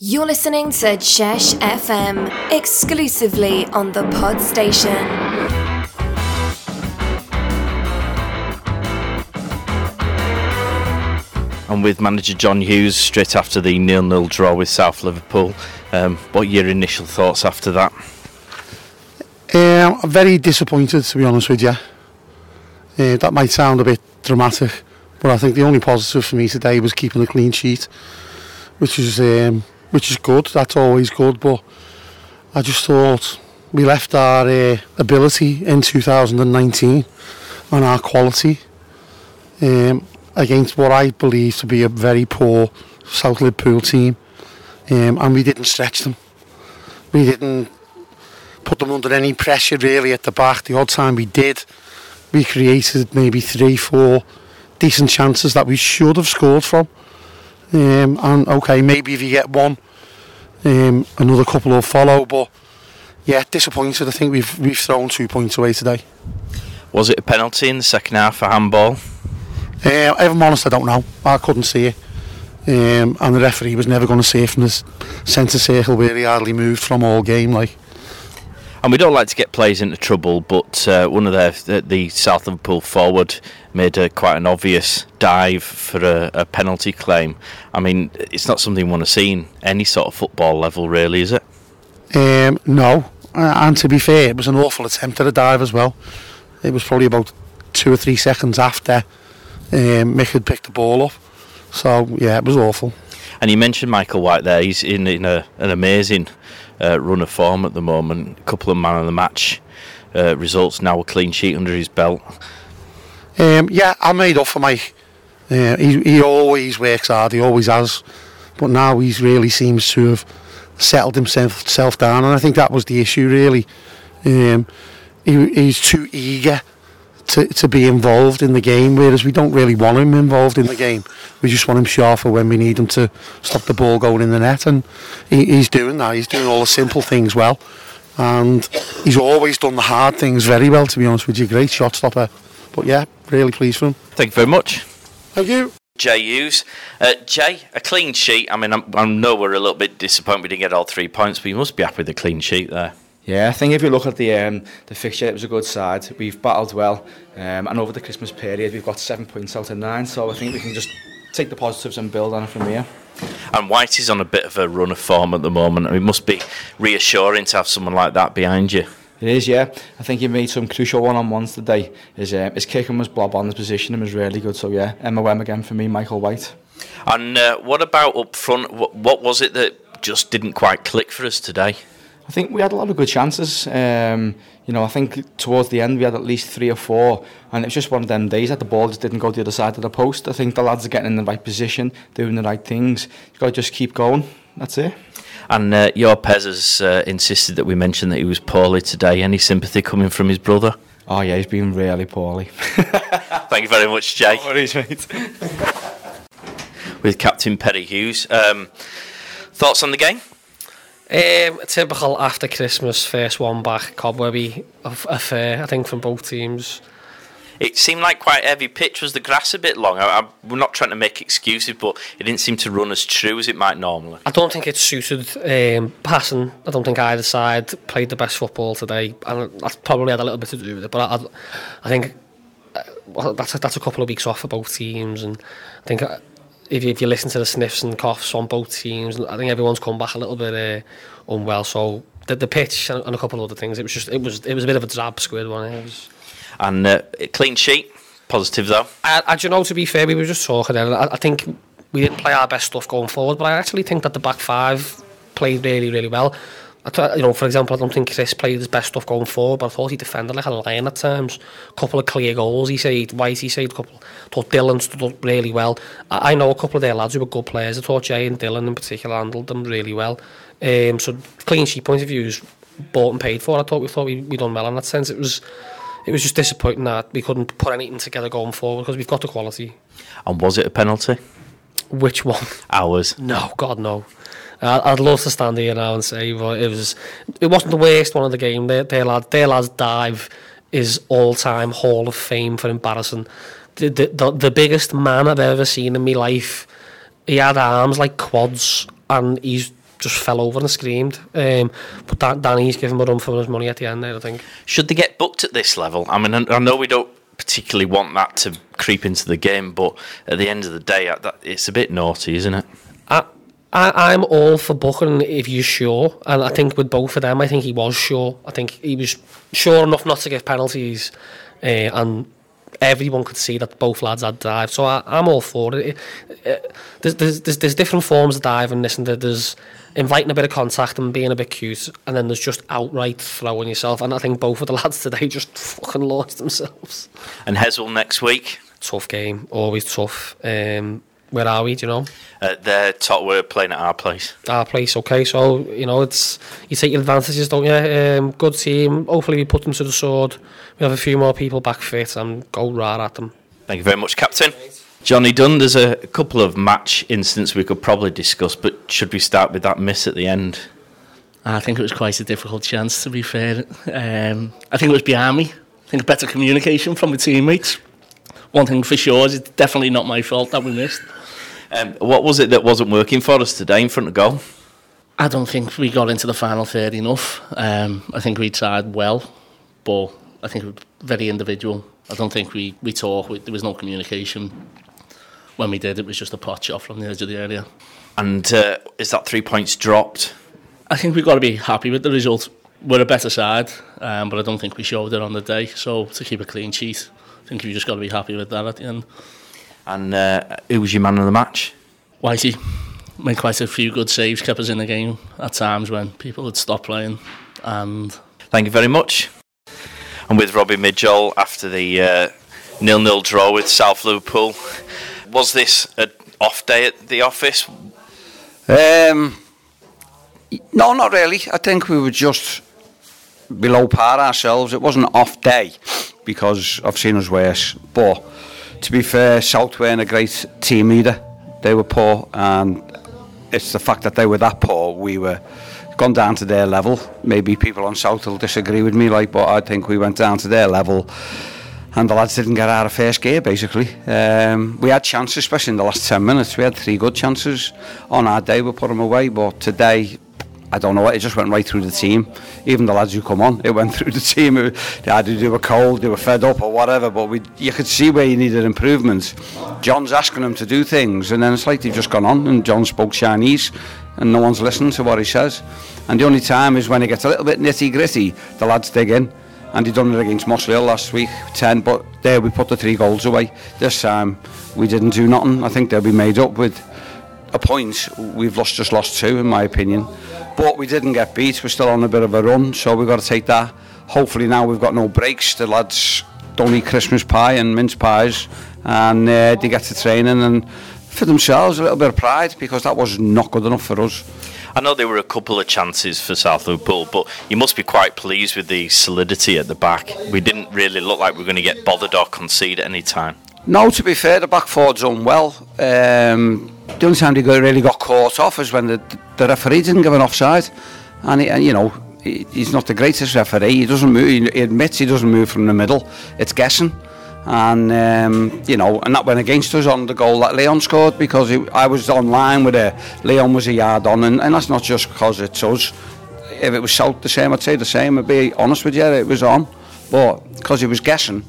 You're listening to Chesh FM exclusively on the Pod Station. And with manager John Hughes straight after the nil-nil draw with South Liverpool, um, what are your initial thoughts after that? Um, I'm very disappointed, to be honest with you. Uh, that might sound a bit dramatic, but I think the only positive for me today was keeping a clean sheet, which is um, which is good. That's always good. But I just thought we left our uh, ability in 2019 and our quality um, against what I believe to be a very poor South Liverpool team, um, and we didn't stretch them. We didn't put them under any pressure really at the back. The odd time we did, we created maybe three, four decent chances that we should have scored from. Um, and okay, maybe if you get one, um, another couple will follow. But yeah, disappointed. I think we've we've thrown two points away today. Was it a penalty in the second half for handball? Uh, if I'm honest, I don't know. I couldn't see it. Um, and the referee was never going to see it from the centre circle where he hardly moved from all game. Like, And we don't like to get players into trouble, but uh, one of the, the South Liverpool forward made a, quite an obvious dive for a, a penalty claim. I mean, it's not something you want to see in any sort of football level, really, is it? Um, no, and to be fair, it was an awful attempt at a dive as well. It was probably about two or three seconds after um, Mick had picked the ball up. So yeah, it was awful. And you mentioned Michael White there. He's in, in a, an amazing uh, run of form at the moment. A couple of man of the match uh, results, now a clean sheet under his belt. Um, yeah, I made up for Mike. Uh, he, he always works hard, he always has. But now he really seems to have settled himself, himself down, and I think that was the issue really. Um, he, he's too eager to, to be involved in the game, whereas we don't really want him involved in the game. We just want him sharper when we need him to stop the ball going in the net, and he, he's doing that. He's doing all the simple things well, and he's always done the hard things very well. To be honest with you, great shot stopper. But yeah, really pleased for him. Thank you very much. Thank you. Jay Hughes. Uh, Jay, a clean sheet. I mean, I'm, I know we're a little bit disappointed we didn't get all three points, but you must be happy with a clean sheet there. Yeah, I think if you look at the um, the fixture, it was a good side. We've battled well, um, and over the Christmas period, we've got seven points out of nine. So I think we can just take the positives and build on it from here. And White is on a bit of a run of form at the moment. It must be reassuring to have someone like that behind you. It is, yeah. I think he made some crucial one-on-ones today. His um, his kicking was blob on, his positioning was really good. So yeah, MOM again for me, Michael White. And uh, what about up front? What, what was it that just didn't quite click for us today? I think we had a lot of good chances. Um, you know, I think towards the end we had at least three or four, and it was just one of them days that the ball just didn't go to the other side of the post. I think the lads are getting in the right position, doing the right things. You've got to just keep going. That's it. And uh, your Pez has uh, insisted that we mention that he was poorly today. Any sympathy coming from his brother? Oh yeah, he's been really poorly. Thank you very much, Jay. No worries, mate. With Captain Perry Hughes. Um, thoughts on the game? Um, typical after Christmas, first one back, cobwebby affair, I think, from both teams. It seemed like quite heavy pitch. Was the grass a bit long? I, I, we're not trying to make excuses, but it didn't seem to run as true as it might normally. I don't think it suited um, passing. I don't think either side played the best football today, and that's probably had a little bit to do with it. But I, I think uh, well, that's a, that's a couple of weeks off for both teams, and I think uh, if you, if you listen to the sniffs and coughs on both teams, I think everyone's come back a little bit uh, unwell. So the, the pitch and, and a couple of other things, it was just it was it was a bit of a drab squid one. It was. And uh, clean sheet, positive though. I, I, you know, to be fair, we were just talking there. I, I think we didn't play our best stuff going forward, but I actually think that the back five played really, really well. I thought, you know, for example, I don't think Chris played his best stuff going forward, but I thought he defended like a lion at times. Couple of clear goals, he said. White, he said a couple. I thought Dylan stood up really well. I, I know a couple of their lads who were good players. I thought Jay and Dylan in particular handled them really well. Um, so clean sheet point of view is bought and paid for. I thought we thought we we done well in that sense. It was it was just disappointing that we couldn't put anything together going forward because we've got the quality. And was it a penalty? Which one? Ours. No, God no. I'd love to stand here now and say, but it was, it wasn't the worst one of the game. Their, their lad, their lad's dive is all-time Hall of Fame for embarrassing. The, the, the, biggest man I've ever seen in my life. He had arms like quads, and he's just fell over and screamed. Um, but Dan, Danny's given him a run for his money at the end there, I think. Should they get booked at this level? I mean, I know we don't particularly want that to creep into the game, but at the end of the day, it's a bit naughty, isn't it? I, I, I'm all for booking if you're sure, and I think with both of them, I think he was sure. I think he was sure enough not to give penalties, uh, and everyone could see that both lads had dive. So I, I'm all for it. it, it there's, there's, there's different forms of diving. This and there's inviting a bit of contact and being a bit cute, and then there's just outright throwing yourself. And I think both of the lads today just fucking lost themselves. And Heswall next week. Tough game, always tough. Um, where are we? Do you know? Uh, they're top. We're playing at our place. Our place, okay. So you know, it's you take your advantages, don't you? Um, good team. Hopefully, we put them to the sword. We have a few more people back fit and go right at them. Thank you very much, Captain. Johnny Dunn, there's a couple of match incidents we could probably discuss, but should we start with that miss at the end? I think it was quite a difficult chance, to be fair. Um, I think it was behind me. I think better communication from the teammates. One thing for sure is it's definitely not my fault that we missed. Um, what was it that wasn't working for us today in front of goal? I don't think we got into the final third enough. Um, I think we tried well, but I think it was very individual. I don't think we, we talked, we, there was no communication. When we did, it was just a pot shot from the edge of the area. And uh, is that three points dropped? I think we've got to be happy with the result. We're a better side, um, but I don't think we showed it on the day. So to keep a clean sheet, I think you just got to be happy with that at the end. And uh, who was your man of the match? Whitey made quite a few good saves, kept us in the game at times when people had stopped playing. And thank you very much. And with Robbie Midgell after the uh, nil-nil draw with South Liverpool, was this an off day at the office? Um, no, not really. I think we were just below par ourselves. It wasn't an off day because I've seen us worse, but to be fair, South weren't a great team either. They were poor, and it's the fact that they were that poor. We were gone down to their level. Maybe people on South will disagree with me, like, but I think we went down to their level. And the lads didn't get out of first gear, basically. Um, we had chances, especially in the last 10 minutes. We had three good chances. On our day, we put them away. But today, I don't know what, it just went right through the team. Even the lads who come on, it went through the team. They either they were cold, they were fed up or whatever, but we, you could see where you needed improvements. John's asking them to do things, and then it's like they've just gone on, and John spoke Chinese, and no one's listening to what he says. And the only time is when it gets a little bit nitty gritty, the lads dig in. And he done it against Mossville last week, 10, but there we put the three goals away. This time we didn't do nothing. I think they'll be made up with a point. We've lost just lost two, in my opinion. But we didn't get beat. We're still on a bit of a run, so we've got to take that. Hopefully now we've got no breaks. The lads don't eat Christmas pie and mince pies, and uh, they get to training and for themselves a little bit of pride because that was not good enough for us. I know there were a couple of chances for South Liverpool, but you must be quite pleased with the solidity at the back. We didn't really look like we were going to get bothered or concede at any time. No, to be fair, the back four's done well. Um, the only time they really got caught off is when the, the referee didn't give an offside. And, he, and you know, he, he's not the greatest referee. He doesn't move. He admits he doesn't move from the middle. It's guessing. And, um, you know, and that went against us on the goal that Leon scored because I was online with it. Leon was a yard on. And, and that's not just because it's us. If it was South the same, I'd say the same. I'd be honest with you, it was on. But because he was guessing,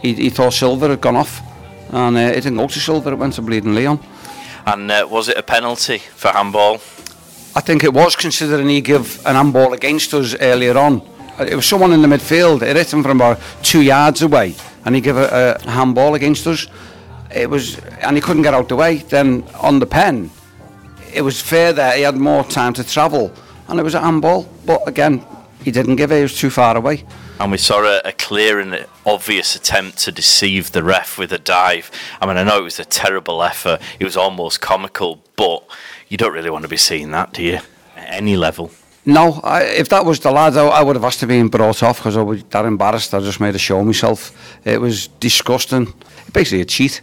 he, he thought Silva had gone off. And uh, it didn't go to Silva, it went to Bleeding Leon. And uh, was it a penalty for handball? I think it was, considering he gave an handball against us earlier on. It was someone in the midfield, it hit him from about two yards away, and he gave a, a handball against us. It was, and he couldn't get out the way. Then on the pen, it was fair that he had more time to travel, and it was a handball. But again, he didn't give it; he was too far away and we saw a, a, clear and obvious attempt to deceive the ref with a dive. I mean, I know it was a terrible effort, it was almost comical, but you don't really want to be seeing that, do you? At any level. No, I, if that was the lad, I, I would have asked to be brought off because I was that embarrassed. I just made a show of myself. It was disgusting. Basically a cheat.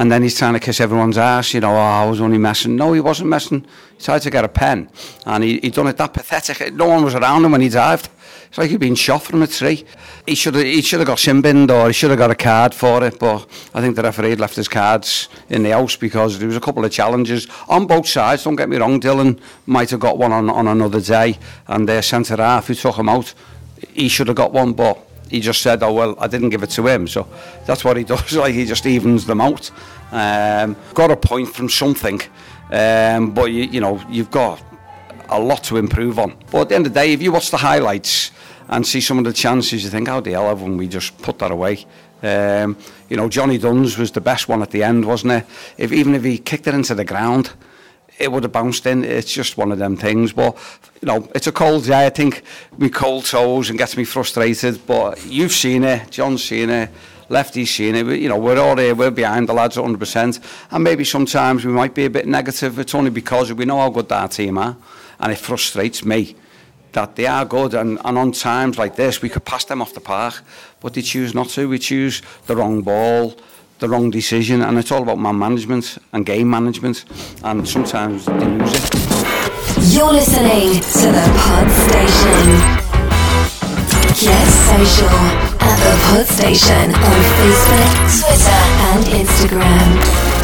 And then he's trying to kiss everyone's ass. You know, oh, I was only messing. No, he wasn't messing. He tried to get a pen, and he he done it that pathetic. No one was around him when he dived. It's like he'd been shot from a tree. He should have he should have got or he should have got a card for it. But I think the referee left his cards in the house because there was a couple of challenges on both sides. Don't get me wrong, Dylan might have got one on, on another day, and their centre half who took him out, he should have got one, but he just said, "Oh well, I didn't give it to him." So that's what he does. Like he just evens them out. Um, got a point from something, um, but you, you know you've got a lot to improve on. But at the end of the day, if you watch the highlights and see some of the chances, you think, how the hell haven't we just put that away? Um, you know, Johnny Dunn's was the best one at the end, wasn't it? If even if he kicked it into the ground, it would have bounced in. It's just one of them things. But you know, it's a cold day. I think me cold toes and gets me frustrated. But you've seen it, John's seen it. Lefty's seen it. You know, we're all here, we're behind the lads 100%. And maybe sometimes we might be a bit negative. It's only because we know how good that team are. And it frustrates me that they are good and, and on times like this we could pass them off the park but they choose not to we choose the wrong ball the wrong decision and it's all about man management and game management and sometimes they lose it you're listening to the pod station. Get social at the pod station on facebook twitter and instagram